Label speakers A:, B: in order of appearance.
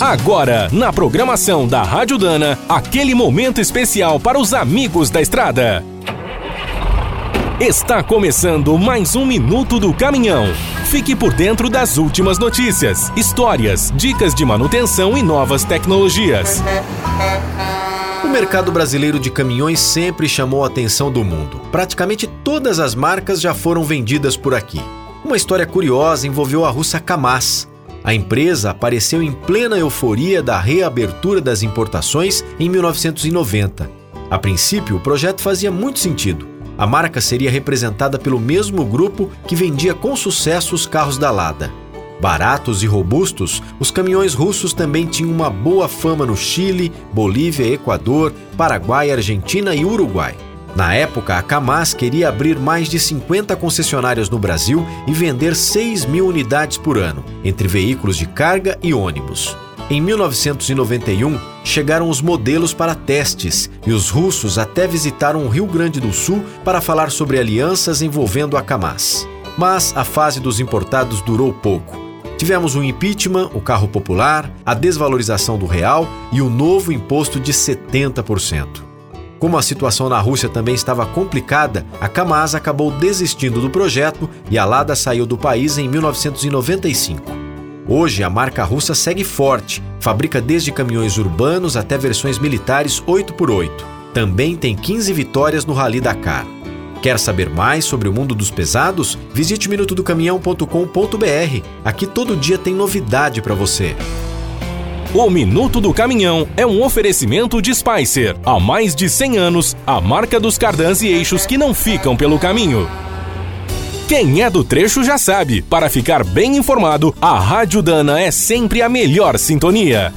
A: Agora, na programação da Rádio Dana, aquele momento especial para os amigos da estrada. Está começando mais um Minuto do Caminhão. Fique por dentro das últimas notícias, histórias, dicas de manutenção e novas tecnologias.
B: O mercado brasileiro de caminhões sempre chamou a atenção do mundo. Praticamente todas as marcas já foram vendidas por aqui. Uma história curiosa envolveu a russa Kamaz. A empresa apareceu em plena euforia da reabertura das importações em 1990. A princípio, o projeto fazia muito sentido. A marca seria representada pelo mesmo grupo que vendia com sucesso os carros da Lada. Baratos e robustos, os caminhões russos também tinham uma boa fama no Chile, Bolívia, Equador, Paraguai, Argentina e Uruguai. Na época, a Kamaz queria abrir mais de 50 concessionárias no Brasil e vender 6 mil unidades por ano, entre veículos de carga e ônibus. Em 1991, chegaram os modelos para testes e os russos até visitaram o Rio Grande do Sul para falar sobre alianças envolvendo a Kamaz. Mas a fase dos importados durou pouco. Tivemos o impeachment, o carro popular, a desvalorização do real e o novo imposto de 70%. Como a situação na Rússia também estava complicada, a Kamaz acabou desistindo do projeto e a Lada saiu do país em 1995. Hoje, a marca russa segue forte, fabrica desde caminhões urbanos até versões militares 8x8. Também tem 15 vitórias no Rally Dakar. Quer saber mais sobre o mundo dos pesados? Visite minutodocaminhão.com.br. Aqui todo dia tem novidade para você.
A: O Minuto do Caminhão é um oferecimento de Spicer. Há mais de 100 anos, a marca dos cardãs e eixos que não ficam pelo caminho. Quem é do trecho já sabe, para ficar bem informado, a Rádio Dana é sempre a melhor sintonia.